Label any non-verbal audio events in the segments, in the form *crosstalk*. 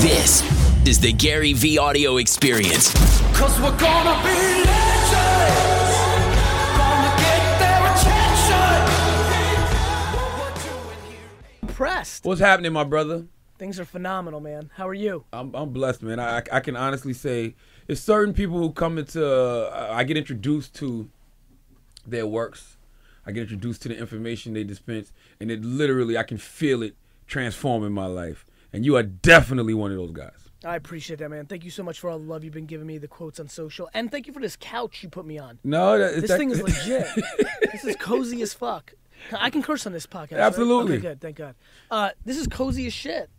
This is the Gary V audio experience. Cause we're gonna be legends. Gonna get their attention. What we're doing here. impressed. What's happening, my brother? Things are phenomenal, man. How are you? I'm, I'm blessed, man. I, I can honestly say it's certain people who come into, uh, I get introduced to their works. I get introduced to the information they dispense, and it literally, I can feel it transforming my life. And you are definitely one of those guys. I appreciate that, man. Thank you so much for all the love you've been giving me, the quotes on social, and thank you for this couch you put me on. No, that, This that, thing is legit. this is cozy as fuck. I can curse on this podcast. right? Absolutely. Okay, good. Thank God. Uh, this is cozy as shit.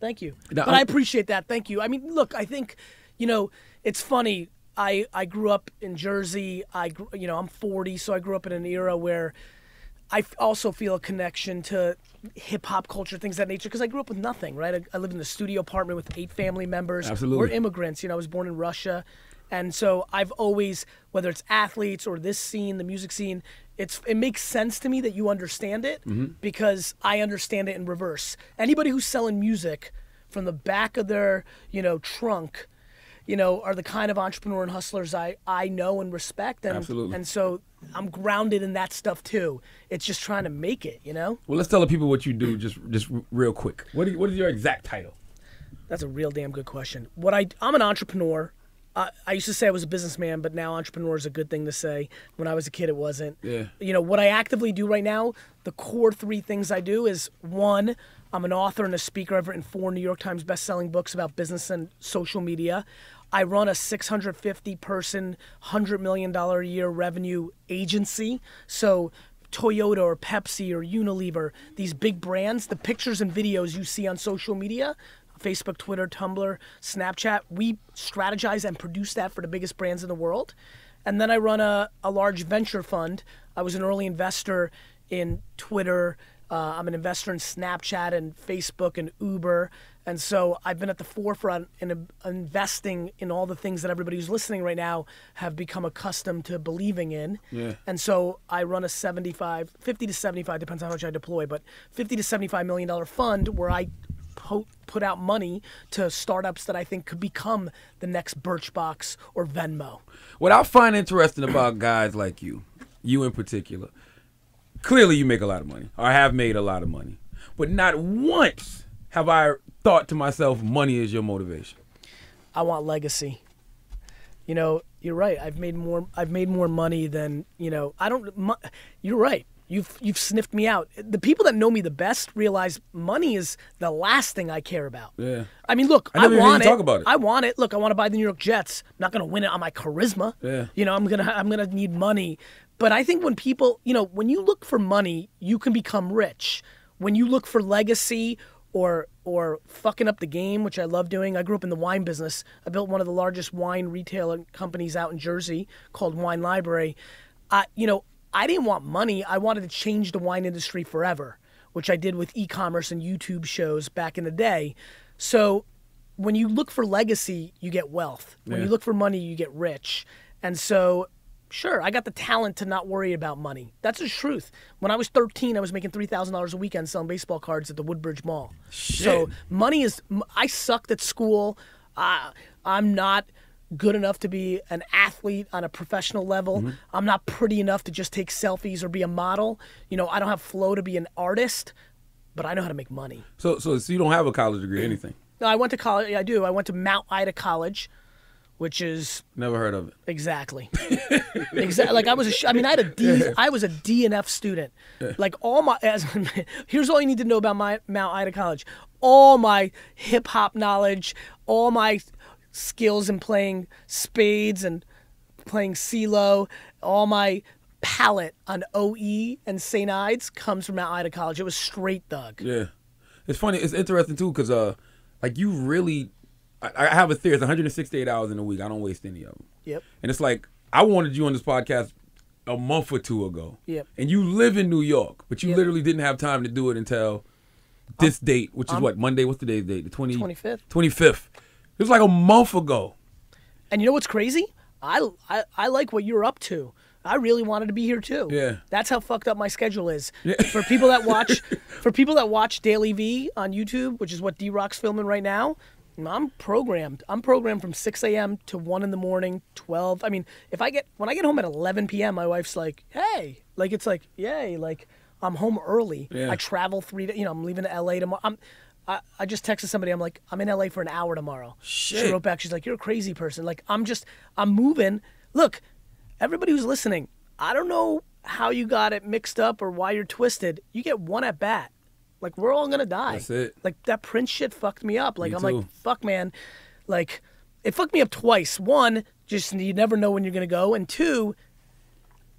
Thank you. Now, but I I'm- appreciate that. Thank you. I mean, look, I think, you know, it's funny. I I grew up in Jersey. I you know I'm 40, so I grew up in an era where I f- also feel a connection to hip hop culture, things of that nature, because I grew up with nothing, right? I, I lived in a studio apartment with eight family members. Absolutely. We're immigrants. You know, I was born in Russia. And so I've always, whether it's athletes or this scene, the music scene, it's it makes sense to me that you understand it mm-hmm. because I understand it in reverse. Anybody who's selling music from the back of their, you know, trunk, you know, are the kind of entrepreneur and hustlers I, I know and respect. And, Absolutely. And so I'm grounded in that stuff too. It's just trying to make it, you know? Well, let's tell the people what you do, just just real quick. What, you, what is your exact title? That's a real damn good question. What I I'm an entrepreneur. I, I used to say I was a businessman, but now entrepreneur is a good thing to say. When I was a kid, it wasn't. Yeah. You know what I actively do right now. The core three things I do is one, I'm an author and a speaker. I've written four New York Times best-selling books about business and social media. I run a 650 person, $100 million a year revenue agency. So Toyota or Pepsi or Unilever, these big brands, the pictures and videos you see on social media, Facebook, Twitter, Tumblr, Snapchat, we strategize and produce that for the biggest brands in the world. And then I run a, a large venture fund. I was an early investor in Twitter. Uh, I'm an investor in Snapchat and Facebook and Uber. And so I've been at the forefront in uh, investing in all the things that everybody who's listening right now have become accustomed to believing in. Yeah. And so I run a 75, 50 to 75, depends on how much I deploy, but 50 to 75 million dollar fund where I po- put out money to startups that I think could become the next Birchbox or Venmo. What I find interesting about guys like you, you in particular, clearly you make a lot of money, or have made a lot of money, but not once have I thought to myself, money is your motivation. I want legacy. You know, you're right. I've made more. I've made more money than you know. I don't. Mo- you're right. You've you've sniffed me out. The people that know me the best realize money is the last thing I care about. Yeah. I mean, look, I I, want it. talk about it. I want it. Look, I want to buy the New York Jets. I'm not going to win it on my charisma. Yeah. You know, I'm gonna I'm gonna need money. But I think when people, you know, when you look for money, you can become rich. When you look for legacy or or fucking up the game, which I love doing. I grew up in the wine business. I built one of the largest wine retailer companies out in Jersey called Wine Library. I, you know, I didn't want money. I wanted to change the wine industry forever, which I did with e-commerce and YouTube shows back in the day. So when you look for legacy, you get wealth. When Yeah. you look for money, you get rich. And so, sure, I got the talent to not worry about money. That's the truth. When I was 13, I was making $3,000 a weekend selling baseball cards at the Woodbridge Mall. So, money is. I sucked at school. Uh, I'm not good enough to be an athlete on a professional level. I'm not pretty enough to just take selfies or be a model. You know, I don't have flow to be an artist, but I know how to make money. So, so, so you don't have a college degree, anything? No, I went to college. I do. I went to Mount Ida College, which is Never heard of it. exactly, *laughs* exactly. Like I was a. sh- I mean, I had a D. I was a D and F student. Like all my. As, *laughs* here's all you need to know about my Mount Ida College. All my hip hop knowledge, all my skills in playing spades and playing CeeLo, all my palette on OE and St. Ides comes from Mount Ida College. It was straight thug. Yeah, it's funny. It's interesting too, cause uh, like you really, I, I have a theory. It's 168 hours in a week. I don't waste any of them. Yep. And it's like I wanted you on this podcast a month or two ago. Yep. And you live in New York, but you Yep. literally didn't have time to do it until this date, which is what Monday. What's today's date? The 20, 25th. 25th. It was like a month ago. And you know what's crazy? I, I, I like what you're up to. I really wanted to be here too. Yeah. That's how fucked up my schedule is. Yeah. For people that watch *laughs* for people that watch DailyVee on YouTube, which is what D Rock's filming right now, I'm programmed. I'm programmed from 6 a.m. to 1 in the morning, 12. I mean, if I get, when I get home at 11 p.m., my wife's like, hey, like, it's like, yay, like, I'm home early. Yeah. I travel three, you know, I'm leaving to LA tomorrow. I'm, I, I just texted somebody, I'm like, I'm in LA for an hour tomorrow. She wrote back, she's like, you're a crazy person. Like, I'm just, I'm moving. Look, everybody who's listening, I don't know how you got it mixed up or why you're twisted. You get one at bat. Like, we're all gonna die. That's it. Like, that Prince shit fucked me up. Like, Me I'm too. like, fuck, man. Like, it fucked me up twice. One, just you never know when you're gonna go, and two,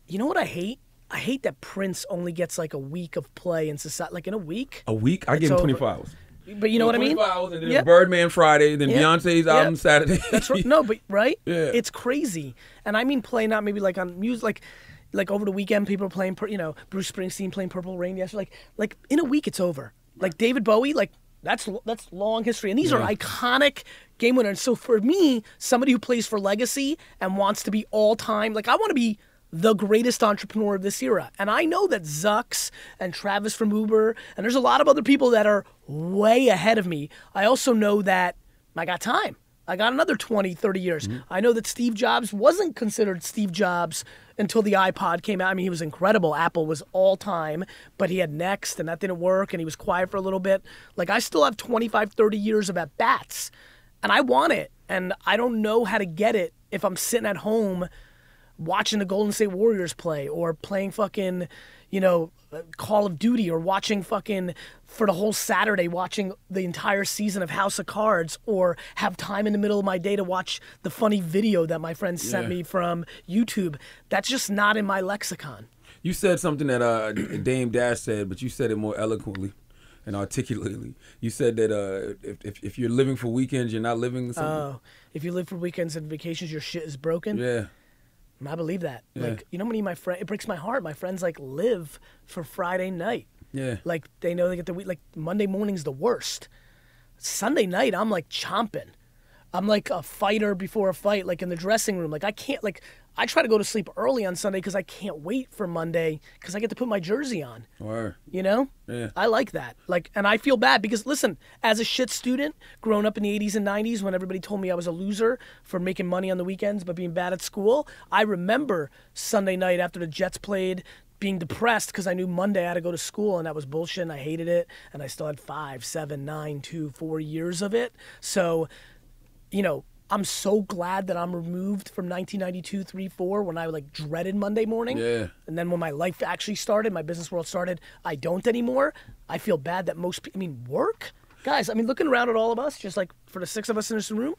you know what I hate? I hate that Prince only gets like a week of play in society. Like in a week. A week? I give him 24 hours. But you know what I mean? 24 hours, and then Yeah. Birdman Friday, then Yeah. Beyonce's Yeah. album Saturday. That's right. No, but right? *laughs* Yeah. It's crazy. And I mean play not maybe like on music like like over the weekend people are playing you know, Bruce Springsteen playing Purple Rain yesterday. Like like in a week it's over. Like David Bowie, like that's that's long history. And these are iconic game winners. So for me, somebody who plays for legacy and wants to be all time, like I want to be the greatest entrepreneur of this era. And I know that Zucks and Travis from Uber, and there's a lot of other people that are way ahead of me. I also know that I got time. I got another 20, 30 years. Mm-hmm. I know that Steve Jobs wasn't considered Steve Jobs until the iPod came out. I mean, he was incredible. Apple was all time, but he had Next, and that didn't work, and he was quiet for a little bit. Like, I still have 25, 30 years of at bats, and I want it. And I don't know how to get it if I'm sitting at home watching the Golden State Warriors play or playing fucking, you know, Call of Duty or watching fucking for the whole Saturday watching the entire season of House of Cards or have time in the middle of my day to watch the funny video that my friend sent Yeah. me from YouTube. That's just not in my lexicon. You said something that uh, *clears throat* Dame Dash said, but you said it more eloquently and articulately. You said that uh, if, if if you're living for weekends, you're not living something. Oh, if you live for weekends and vacations, your shit is broken. yeah. I believe that. Yeah. Like, you know, how many of my friends, it breaks my heart. My friends like live for Friday night. Yeah. Like they know they get the week. Like Monday morning's the worst. Sunday night, I'm like chomping. I'm like a fighter before a fight, like in the dressing room. Like I can't. Like I try to go to sleep early on Sunday because I can't wait for Monday because I get to put my jersey on. Or You know? Yeah. I like that. Like, and I feel bad because listen, as a shit student, growing up in the 80s and 90s, when everybody told me I was a loser for making money on the weekends but being bad at school, I remember Sunday night after the Jets played being depressed because I knew Monday I had to go to school and that was bullshit and I hated it and I still had five, seven, nine, two, four years of it. So, you know, I'm so glad that I'm removed from 1992, 3, 4 when I like dreaded Monday morning. Yeah. And then when my life actually started, my business world started, I don't anymore. I feel bad that most people, I mean, work? Guys, I mean, looking around at all of us, just like for the six of us in this room,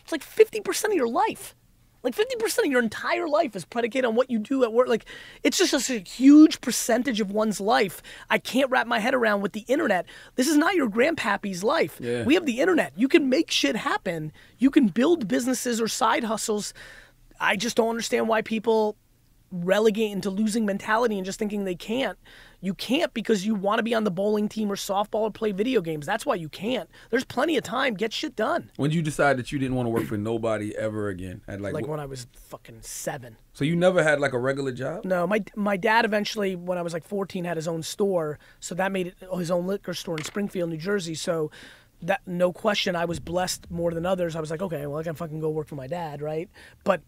it's like 50% of your life. Like 50% of your entire life is predicated on what you do at work. Like, it's just such a huge percentage of one's life. I can't wrap my head around with the internet. This is not your grandpappy's life. Yeah. We have the internet. You can make shit happen. You can build businesses or side hustles. I just don't understand why people relegate into losing mentality and just thinking they can't. You can't because you want to be on the bowling team or softball or play video games. That's why you can't. There's plenty of time. Get shit done. when did you decide that you didn't want to work for nobody ever again? At like, Like wh- when I was fucking seven. so you never had like a regular job? No, my my dad eventually, when I was like 14, had his own store, so that made it oh, his own liquor store in Springfield, New Jersey. So that no question, I was blessed more than others. I was like, okay, well, I can fucking go work for my dad, right? But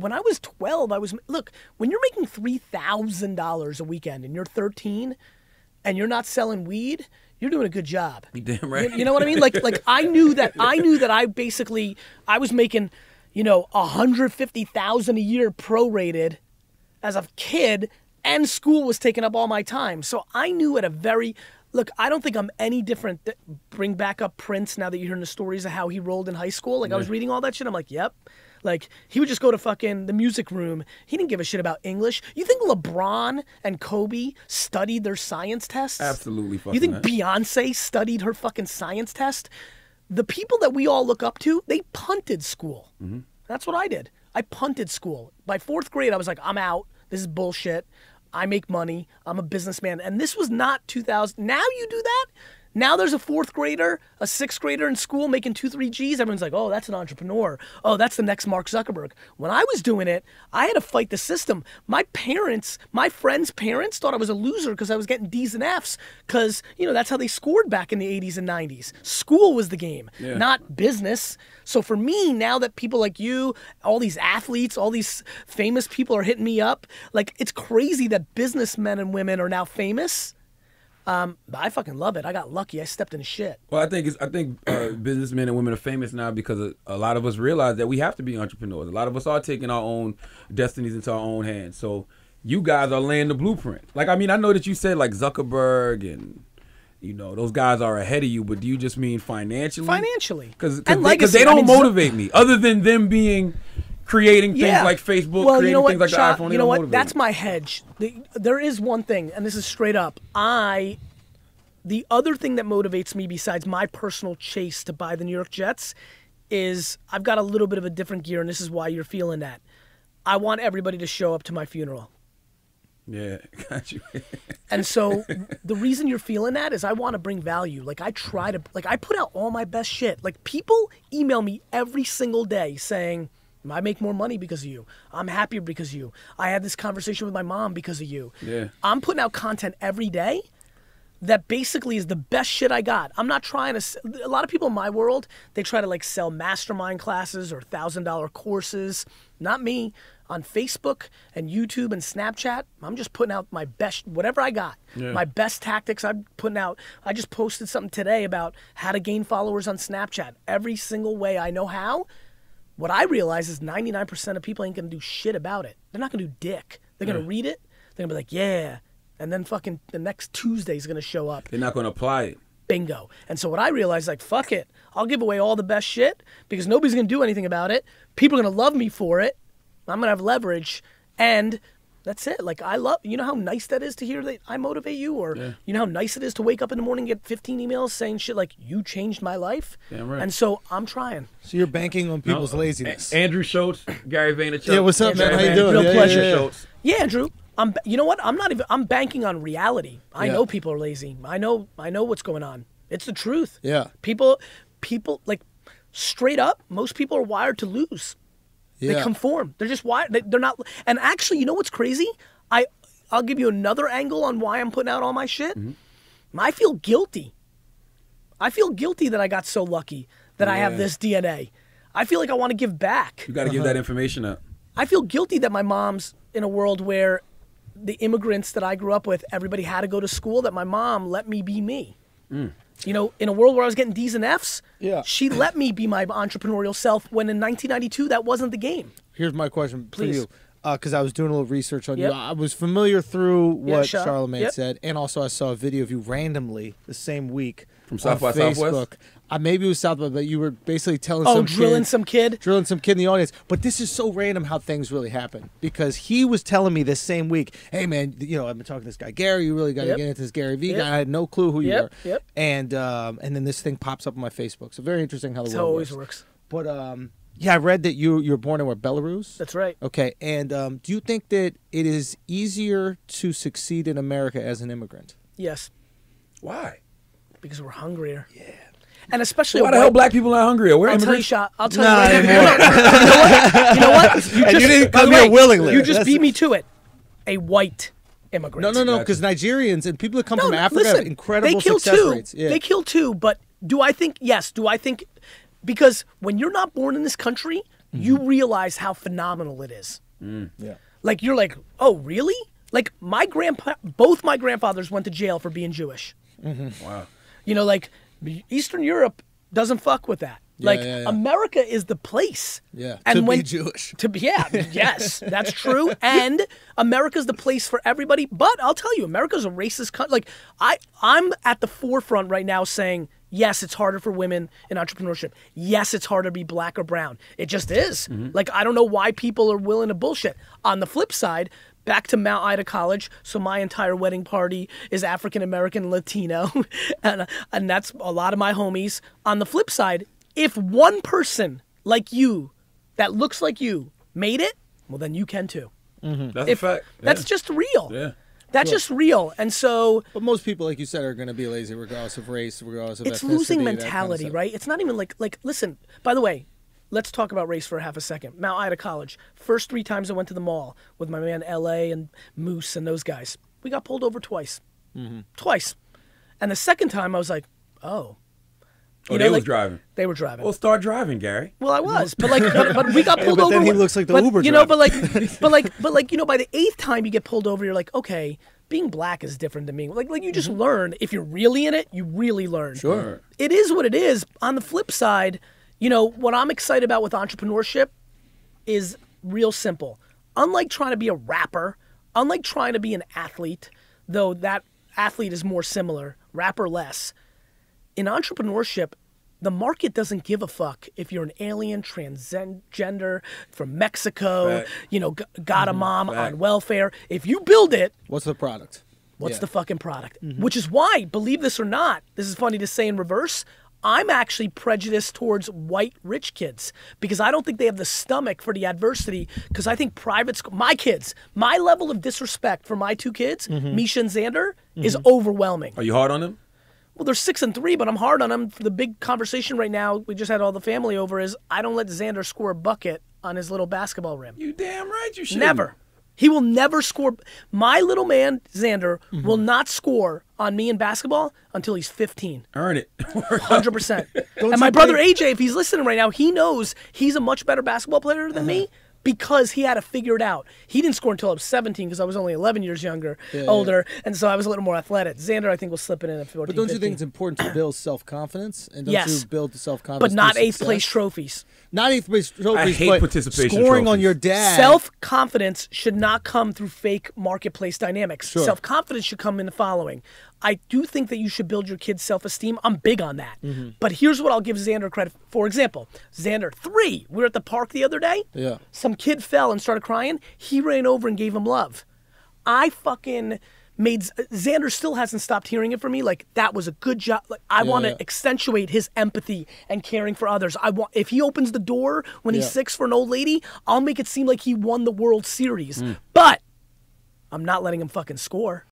when I was 12, I was look when you're making three thousand dollars a weekend and you're 13, and you're not selling weed. You're doing a good job. You *laughs* damn right. You, you know what I mean? Like like I knew that I knew that I basically I was making, you know, a hundred fifty thousand a year prorated as a kid, and school was taking up all my time. So I knew at a very look. I don't think I'm any different. Th- bring back up Prince now that you're hearing the stories of how he rolled in high school. Like I was reading all that shit. I'm like, yep. Like he would just go to fucking the music room. He didn't give a shit about English. You think LeBron and Kobe studied their science tests? Absolutely You think not. Beyonce studied her fucking science test? The people that we all look up to, they punted school. Mm-hmm. That's what I did. I punted school. By fourth grade, I was like, I'm out. This is bullshit. I make money. I'm a businessman. And this was not 2000. Now you do that? Now there's a fourth grader, a sixth grader in school making two, three G's. Everyone's like, oh, that's an entrepreneur. Oh, that's the next Mark Zuckerberg. When I was doing it, I had to fight the system. My parents, my friends' parents thought I was a loser because I was getting D's and F's because, you know, that's how they scored back in the 80s and 90s. School was the game, Yeah. not business. So for me, now that people like you, all these athletes, all these famous people are hitting me up, like it's crazy that businessmen and women are now famous. Um, but I fucking love it. I got lucky. I stepped in the shit. Well, I think it's, I think uh, businessmen and women are famous now because a, a lot of us realize that we have to be entrepreneurs. A lot of us are taking our own destinies into our own hands. So you guys are laying the blueprint. Like I mean, I know that you said like Zuckerberg and you know those guys are ahead of you, but do you just mean financially? Financially. because they, they don't mean, Zu- motivate me other than them being creating things Yeah. like Facebook, well, creating you know what, things like Cha- the iPhone. You know what? That's my hedge. The, there is one thing, and this is straight up. I, the other thing that motivates me besides my personal chase to buy the New York Jets, is I've got a little bit of a different gear, and this is why you're feeling that. I want everybody to show up to my funeral. Yeah, *laughs* got you. And so the reason you're feeling that is I want to bring value. Like I try to like I put out all my best shit. Like people email me every single day saying I make more money because of you. I'm happier because of you. I had this conversation with my mom because of you. Yeah. I'm putting out content every day that basically is the best shit I got. I'm not trying to. a lot of people in my world, they try to like sell mastermind classes or thousand dollar courses. Not me. On Facebook and YouTube and Snapchat, I'm just putting out my best, whatever I got. Yeah. My best tactics I'm putting out. I just posted something today about how to gain followers on Snapchat. Every single way I know how. What I realize is 99% of people ain't gonna do shit about it. They're not gonna do dick. They're gonna Yeah. read it. They're gonna be like, yeah. And then fucking the next Tuesday's gonna show up. They're not to apply it. Bingo. And so what I realized, like, fuck it. I'll give away all the best shit because nobody's gonna do anything about it. People are gonna love me for it. I'm gonna have leverage. And that's it. Like I love you know how nice that is to hear that I motivate you, or you know how nice it is to wake up in the morning and get 15 emails saying shit like you changed my life. Damn right. And so I'm trying. So you're banking on people's uh, laziness. A- Andrew Schulz, Gary Vaynerchuk. Yeah, what's up, man? How you doing? Vaynerchuk, Real pleasure. Andrew Schulz. Yeah, Andrew. I'm. You know what? I'm not even. I'm banking on reality. I Yeah. know people are lazy. I know. I know what's going on. It's the truth. Yeah. People. People like straight up. Most people are wired to lose. They conform. They're just wired. They, they're not. And actually, you know what's crazy? I. I'll give you another angle on why I'm putting out all my shit. Mm-hmm. I feel guilty. I feel guilty that I got so lucky that I have this DNA. I feel like I want to give back. You got to give uh-huh. that information up. I feel guilty that my mom's in a world where the immigrants that I grew up with, everybody had to go to school, that my mom let me be me. Mm. You know, in a world where I was getting D's and F's, Yeah. she let me be my entrepreneurial self when in 1992 that wasn't the game. Here's my question Please. for you. Because I was doing a little research on Yep. you. I was familiar through Yeah, what Sha. Charlemagne Yep. said, and also I saw a video of you randomly the same week From South by on Southwest? Facebook. Uh, maybe it was South by, but you were basically telling Oh, some drilling kid, some kid? drilling some kid in the audience. But this is so random how things really happen because he was telling me this same week, "Hey man, you know I've been talking to this guy Gary. You really got to Yep. get into this Gary V Yep. guy. I had no clue who you were. yep. And um, and then this thing pops up on my Facebook. So very interesting how the That's how it world always works. works. But um, yeah, I read that you you were born in where Belarus. That's right. Okay, and um, do you think that it is easier to succeed in America as an immigrant? Yes, Why? because we're hungrier. Yeah. And especially Why the hell black people are hungry? We're I'll tell you, immigrants. Sha. I'll tell Not you. right now. anymore. No, no, you know what? You know what? You *laughs* And you didn't come here way, willingly. You just That's- beat me to it. A white immigrant. No, no, no, Gotcha. because Nigerians and people that come from Africa listen, have incredible they kill success too. rates. Yeah. They kill two, but do I think yes, do I think because when you're not born in this country, you Mm-hmm. realize how phenomenal it is. yeah. Like you're like, "Oh, really?" Like my grandpa both my grandfathers went to jail for being Jewish. Wow. You know, like Eastern Europe doesn't fuck with that. like yeah, yeah. America is the place. Yeah, And to be when Jewish. To be yeah, yes, that's true. *laughs* And America's the place for everybody. But I'll tell you, America's a racist country. Like I I'm at the forefront right now saying Yes, it's harder for women in entrepreneurship. Yes, it's harder to be black or brown. It just is. Mm-hmm. Like, I don't know why people are willing to bullshit. On the flip side, back to Mount Ida College. So my entire wedding party is African American Latino, *laughs* and and that's a lot of my homies. On the flip side, if one person like you, that looks like you, made it, well then you can too. Mm-hmm. That's If a fact. that's Yeah. just real. Yeah. That's just real. And so But most people, like you said, are going to be lazy regardless of race, regardless of it's losing that kind of mentality, right? It's not even like like listen. By the way, let's talk about race for a half a second. Now I Mount Ida College. First three times I went to the mall with my man L.A. and Moose and those guys, we got pulled over twice, Mm-hmm. twice. And the second time I was like, oh, Oh, You they know, was like- driving. they were driving. Well, start driving, Gary. Well, I was, but like, but, but we got *laughs* pulled but over. then he looks like the but, Uber You know, driver. but like, but *laughs* like, but like, you know, by the eighth time you get pulled over, you're like, okay, being black is different than being like, like you just mm-hmm. learn. If you're really in it, you really learn. Sure. It is what it is. On the flip side, you know, what I'm excited about with entrepreneurship is real simple. Unlike trying to be a rapper, unlike trying to be an athlete, though that athlete is more similar, rapper less. In entrepreneurship, the market doesn't give a fuck if you're an alien, transgender from Mexico, Fact. you know, g- got a mom Fact. on welfare. If you build it, What's the product? What's Yeah. Mm-hmm. the fucking product? Which is why, believe this or not, this is funny to say in reverse. I'm actually prejudiced towards white rich kids because I don't think they have the stomach for the adversity. Because I think private school, my kids, my level of disrespect for my two kids, Mm-hmm. Misha and Xander, is overwhelming. Are you hard on them? Well, they're six and three, but I'm hard on them. The big conversation right now, we just had all the family over, is I don't let Xander score a bucket on his little basketball rim. You damn right you should. Never. He will never score. My little man, Xander, Mm-hmm. will not score on me in basketball until he's 15. Earn it. *laughs* 100%. And my brother AJ, if he's listening right now, he knows he's a much better basketball player than me Uh-huh. Because he had to figure it out. He didn't score until I was 17 because I was only 11 years younger, Yeah, yeah. older, and so I was a little more athletic. Xander, I think, will slip it in at 14, But don't you think it's important to build self confidence? And don't Yes. you build the self confidence? But not eighth place trophies. Not eighth place trophies. I hate but participation Scoring on your dad. Self confidence should not come through fake marketplace dynamics. Sure. Self confidence should come in the following. I do think that you should build your kids' self esteem. I'm big on that. Mm-hmm. But here's what I'll give Xander credit for. example, Xander, three, we were at the park the other day. Yeah. Some kid fell and started crying. He ran over and gave him love. I fucking made Xander still hasn't stopped hearing it from me. Like that was a good job. Like I want to yeah. accentuate his empathy and caring for others. I want if he opens the door when he's Yeah. six for an old lady, I'll make it seem like he won the World Series. Mm. But I'm not letting him fucking score.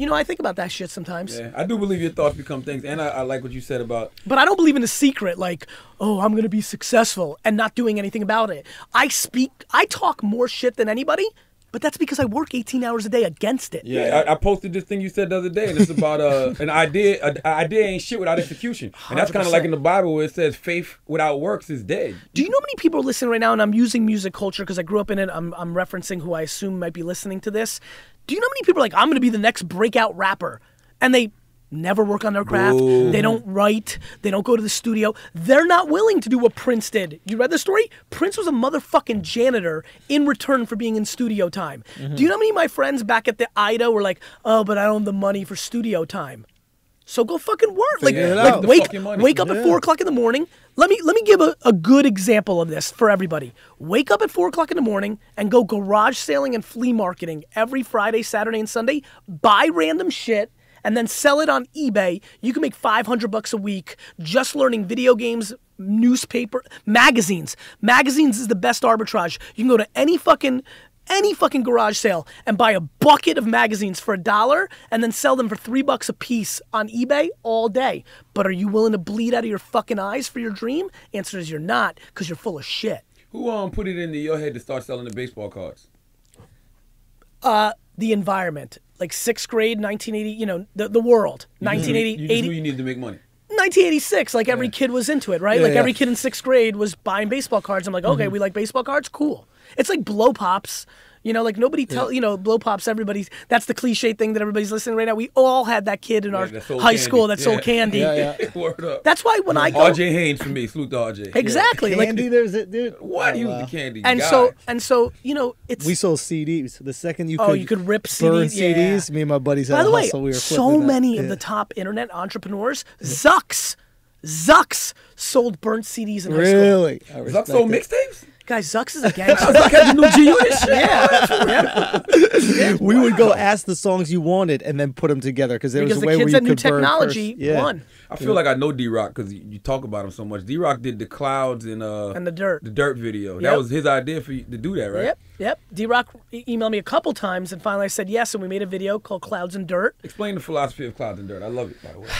You know, I think about that shit sometimes. Yeah, I do believe your thoughts become things, and I, I like what you said about But I don't believe in the secret, like, oh, I'm gonna be successful and not doing anything about it. I speak, I talk more shit than anybody, but that's because I work 18 hours a day against it. Yeah, I, I posted this thing you said the other day, and it's about uh, *laughs* an idea. An idea ain't shit without execution, and that's kind of like in the Bible where it says faith without works is dead. Do you know how many people are listening right now? And I'm using music culture because I grew up in it. I'm, I'm referencing who I assume might be listening to this. Do you know how many people are like, I'm going to be the next breakout rapper? And they never work on their craft. Boo. They don't write. They don't go to the studio. They're not willing to do what Prince did. You read the story? Prince was a motherfucking janitor in return for being in studio time. Do you mm-hmm. know how many of my friends back at the Ida were like, oh, but I don't have the money for studio time? So go fucking work. Like, it like out. wake, Fuck your money. wake up at four o'clock in the morning. Let me let me give a, a good example of this for everybody. Wake up at four o'clock in the morning and go garage selling and flea marketing every Friday, Saturday, and Sunday. Buy random shit and then sell it on eBay. You can make five hundred bucks a week just learning video games, newspaper, magazines. Magazines is the best arbitrage. You can go to any fucking any fucking garage sale and buy a bucket of magazines for a dollar and then sell them for three bucks a piece on eBay all day. But are you willing to bleed out of your fucking eyes for your dream? Answer is you're not because you're full of shit. Who um put it into your head to start selling the baseball cards? Uh, the environment, like sixth grade, 1980, you know, the, the world, 1980, You just 80 knew you needed to make money. 1986, like every kid was into it, right? Yeah, like every kid in sixth grade was buying baseball cards. I'm like, okay, Mm-hmm. we like baseball cards, cool. It's like blow pops. You know, like nobody tell you know blow pops. Everybody's that's the cliche thing that everybody's listening right now. We all had that kid in our high candy. school that sold candy. Yeah, yeah. *laughs* Word up. That's why when I go RJ Haynes for me. Salute to RJ. exactly like Candy, there's it, dude. What? Oh, he was wow. the candy and guy. so and so you know it's We sold CDs. The second you Oh, could, you could rip burn CDs, yeah. CDs, me and my buddies had by the a way hustle. We were so flipping that. many of Yeah. the top internet entrepreneurs Zucks Zucks sold burnt CDs in high school. Really? I Zuck sold mixtapes. Guys, Zucks is a *laughs* gangster. Zuck had the new G Unit *laughs* yeah. We would go ask the songs you wanted and then put them together because there Because was a the way kids where you at New could burn Technology curse- yeah. won. I feel like I know D Rock because you, you talk about him so much. D Rock did the clouds and uh And the dirt. the dirt video. Yep. That was his idea for you to do that, right? Yep, yep. D Rock e- emailed me a couple times, and finally I said yes, and we made a video called Clouds and Dirt. Explain the philosophy of clouds and dirt. I love it, by the way. *sighs*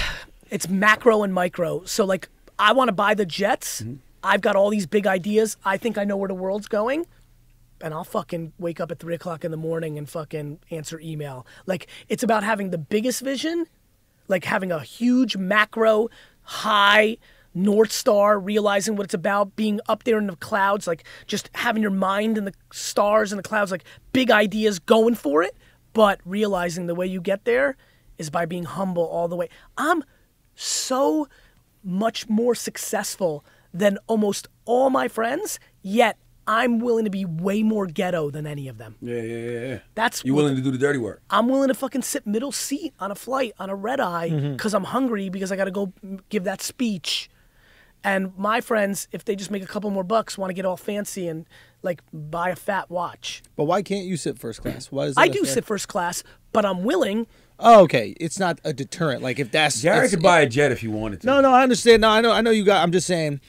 It's macro and micro. So like, I want to buy the jets. Mm-hmm. I've got all these big ideas. I think I know where the world's going. And I'll fucking wake up at three o'clock in the morning and fucking answer email. Like, it's about having the biggest vision, like having a huge macro, high North Star, realizing what it's about, being up there in the clouds, like just having your mind in the stars and the clouds, like big ideas, going for it, but realizing the way you get there is by being humble all the way. I'm so much more successful than almost all my friends, yet I'm willing to be way more ghetto than any of them. Yeah, yeah, yeah. yeah. That's you what- willing to do the dirty work. I'm willing to fucking sit middle seat on a flight on a red eye Mm-hmm. because I'm hungry because I got to go give that speech. And my friends, if they just make a couple more bucks, want to get all fancy and like buy a fat watch. But why can't you sit first class? Why is that I a do thing? sit first class, but I'm willing. Oh, okay. It's not a deterrent. Like if that's Gary it's- could buy a jet if he wanted to. No, no, I understand. No, I know. I know you got. I'm just saying.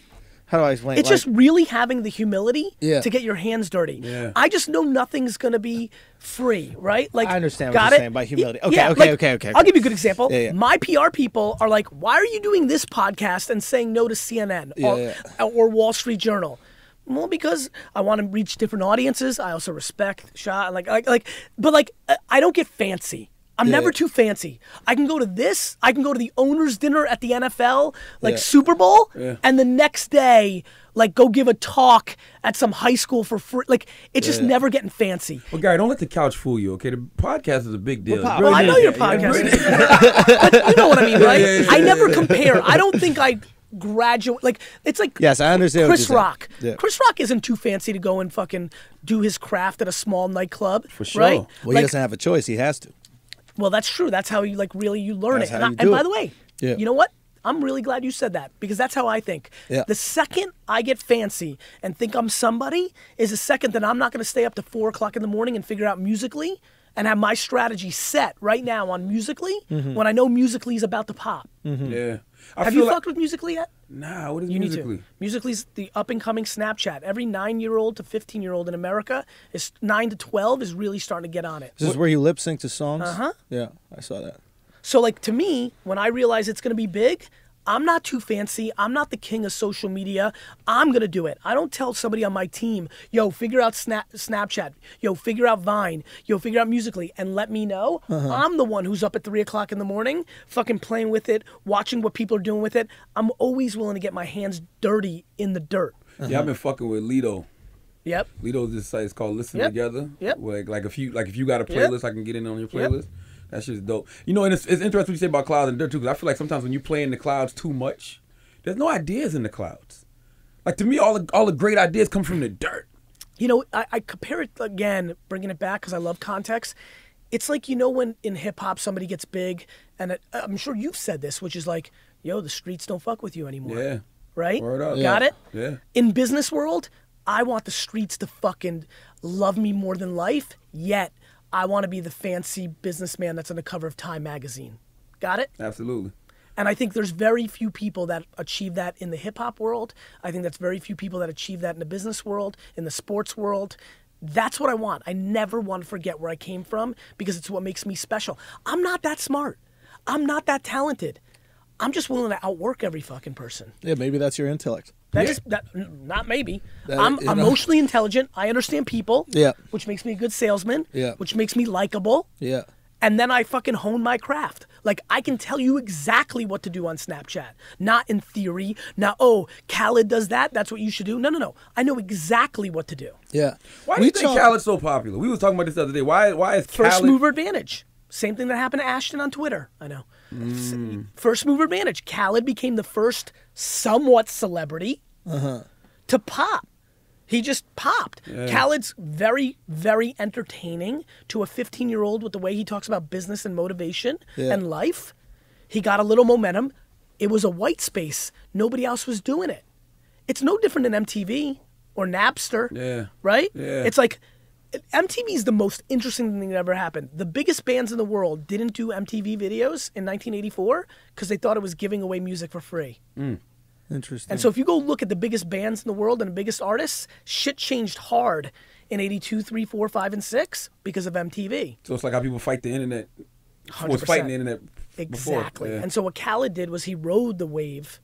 How do I explain? It's Like, just really having the humility Yeah. to get your hands dirty. Yeah. I just know nothing's gonna be free, right? Like I understand what you're it? saying by humility. Okay, yeah, okay, like, okay, okay, I'll give you a good example. Yeah, yeah. My PR people are like, "Why are you doing this podcast and saying no to CNN or, or Wall Street Journal?" Well, because I want to reach different audiences. I also respect shot like like like, but like I don't get fancy. I'm Yeah. never too fancy. I can go to this. I can go to the owners' dinner at the NFL, like Yeah. Super Bowl, Yeah. and the next day, like go give a talk at some high school for free. Like it's just never getting fancy. Well, Gary, don't let the couch fool you, okay? The podcast is a big deal. Well, Well, I know is. your Yeah, yeah, podcast, really is- is. but you know what I mean, right? yeah, yeah, I never compare. I don't *laughs* think I graduate. Like it's like Yes, I understand Chris. Rock. Yeah. Chris Rock isn't too fancy to go and fucking do his craft at a small nightclub, For sure. right? Well, Well, he doesn't have a choice. He has to. Well, that's true. That's how you like really you learn That's it. And, I, and by the way, Yeah. you know what? I'm really glad you said that because that's how I think. Yeah. The second I get fancy and think I'm somebody is the second that I'm not going to stay up to four o'clock in the morning and figure out Musical.ly and have my strategy set right now on Musical.ly Mm-hmm. when I know Musical.ly is about to pop. Yeah. I Have you like, fucked with Musical.ly yet? Nah, what is You Musical.ly? need to. Musical.ly's the up and coming Snapchat. Every nine year old to fifteen year old in America is nine to twelve is really starting to get on it. This is where you lip sync to songs. Uh Uh-huh. Yeah, I saw that. So, like to me, when I realize it's going to be big, I'm not too fancy. I'm not the king of social media. I'm going to do it. I don't tell somebody on my team, yo, figure out Snap- Snapchat, yo, figure out Vine, yo, figure out Musical.ly, and let me know. Uh-huh. I'm the one who's up at three o'clock in the morning, fucking playing with it, watching what people are doing with it. I'm always willing to get my hands dirty in the dirt. Yeah, I've been fucking with Lido. Yep. Lido's this site is called Listen Yep. Together. Yep. Like, like if you like if you got a Yep. playlist, I can get in on your Yep. That shit's dope. You know, and it's, it's interesting what you say about clouds and dirt too, because I feel like sometimes when you play in the clouds too much, there's no ideas in the clouds. Like to me, all the all the great ideas come from the dirt. You know, I, I compare it again, bringing it back because I love context. It's like you know when in hip hop somebody gets big, and it, I'm sure you've said this, which is like, "Yo, the streets don't fuck with you anymore." Yeah. Right? Word up. Got Yeah. it? Yeah. In business world, I want the streets to fucking love me more than life. Yet, I want to be the fancy businessman that's on the cover of Time magazine. Got it? Absolutely. And I think there's very few people that achieve that in the hip hop world. I think that's very few people that achieve that in the business world, in the sports world. That's what I want. I never want to forget where I came from because it's what makes me special. I'm not that smart. I'm not that talented. I'm just willing to outwork every fucking person. Yeah, maybe that's your intellect. That Yeah. just that not maybe. That- I'm you know. emotionally intelligent. I understand people. Yeah. Which makes me a good salesman. Yeah. Which makes me likable Yeah. and then I fucking hone my craft. Like I can tell you exactly what to do on Snapchat, not in theory. Not oh, Khaled does that. That's what you should do. No, no, no. I know exactly what to do. Yeah. Why do We you think talk- Khaled's so popular? We was talking about this the other day. Why why is Khaled- First Khaled mover advantage. Same thing that happened to Ashton on Twitter. I know. S- First mover advantage. Khaled became the first somewhat celebrity uh-huh. to pop. He just popped. Khaled's very, very entertaining to a 15 year old with the way he talks about business and motivation Yeah. and life. He got a little momentum. It was a white space. Nobody else was doing it. It's no different than MTV. or Napster, Yeah. right? Yeah. It's like MTV is the most interesting thing that ever happened. The biggest bands in the world didn't do MTV videos in 1984 because they thought it was giving away music for free. Hmm. Interesting. And so if you go look at the biggest bands in the world and the biggest artists, shit changed hard in 82, 3, 4, 5, and 6 because of MTV. So it's like how people fight the internet. Was fighting the internet before. Exactly. Yeah. And so what Khaled did was he rode the wave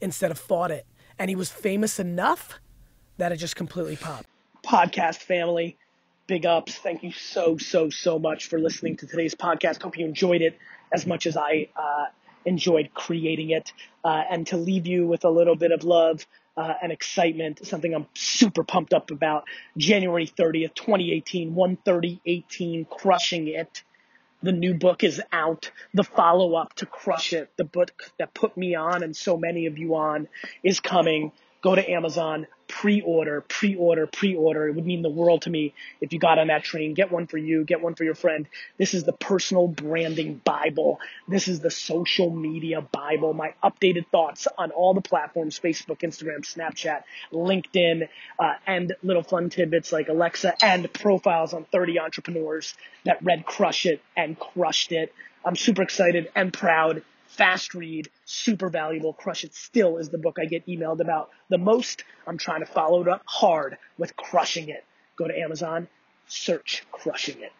instead of fought it. And he was famous enough that it just completely popped. Podcast family, big ups. Thank you so, so, so much for listening to today's podcast. Hope you enjoyed it as much as I uh, enjoyed creating it. Uh, and to leave you with a little bit of love uh, and excitement, something I'm super pumped up about. January 30th, 2018, 13018, crushing it. The new book is out. The follow up to Crush It, the book that put me on and so many of you on, is coming. Go to Amazon, pre order, pre order, pre order. It would mean the world to me if you got on that train. Get one for you, get one for your friend. This is the personal branding Bible. This is the social media Bible. My updated thoughts on all the platforms Facebook, Instagram, Snapchat, LinkedIn, uh, and little fun tidbits like Alexa and profiles on 30 entrepreneurs that read Crush It and crushed it. I'm super excited and proud. Fast read, super valuable. Crush It still is the book I get emailed about the most. I'm trying to follow it up hard with Crushing It. Go to Amazon, search Crushing It.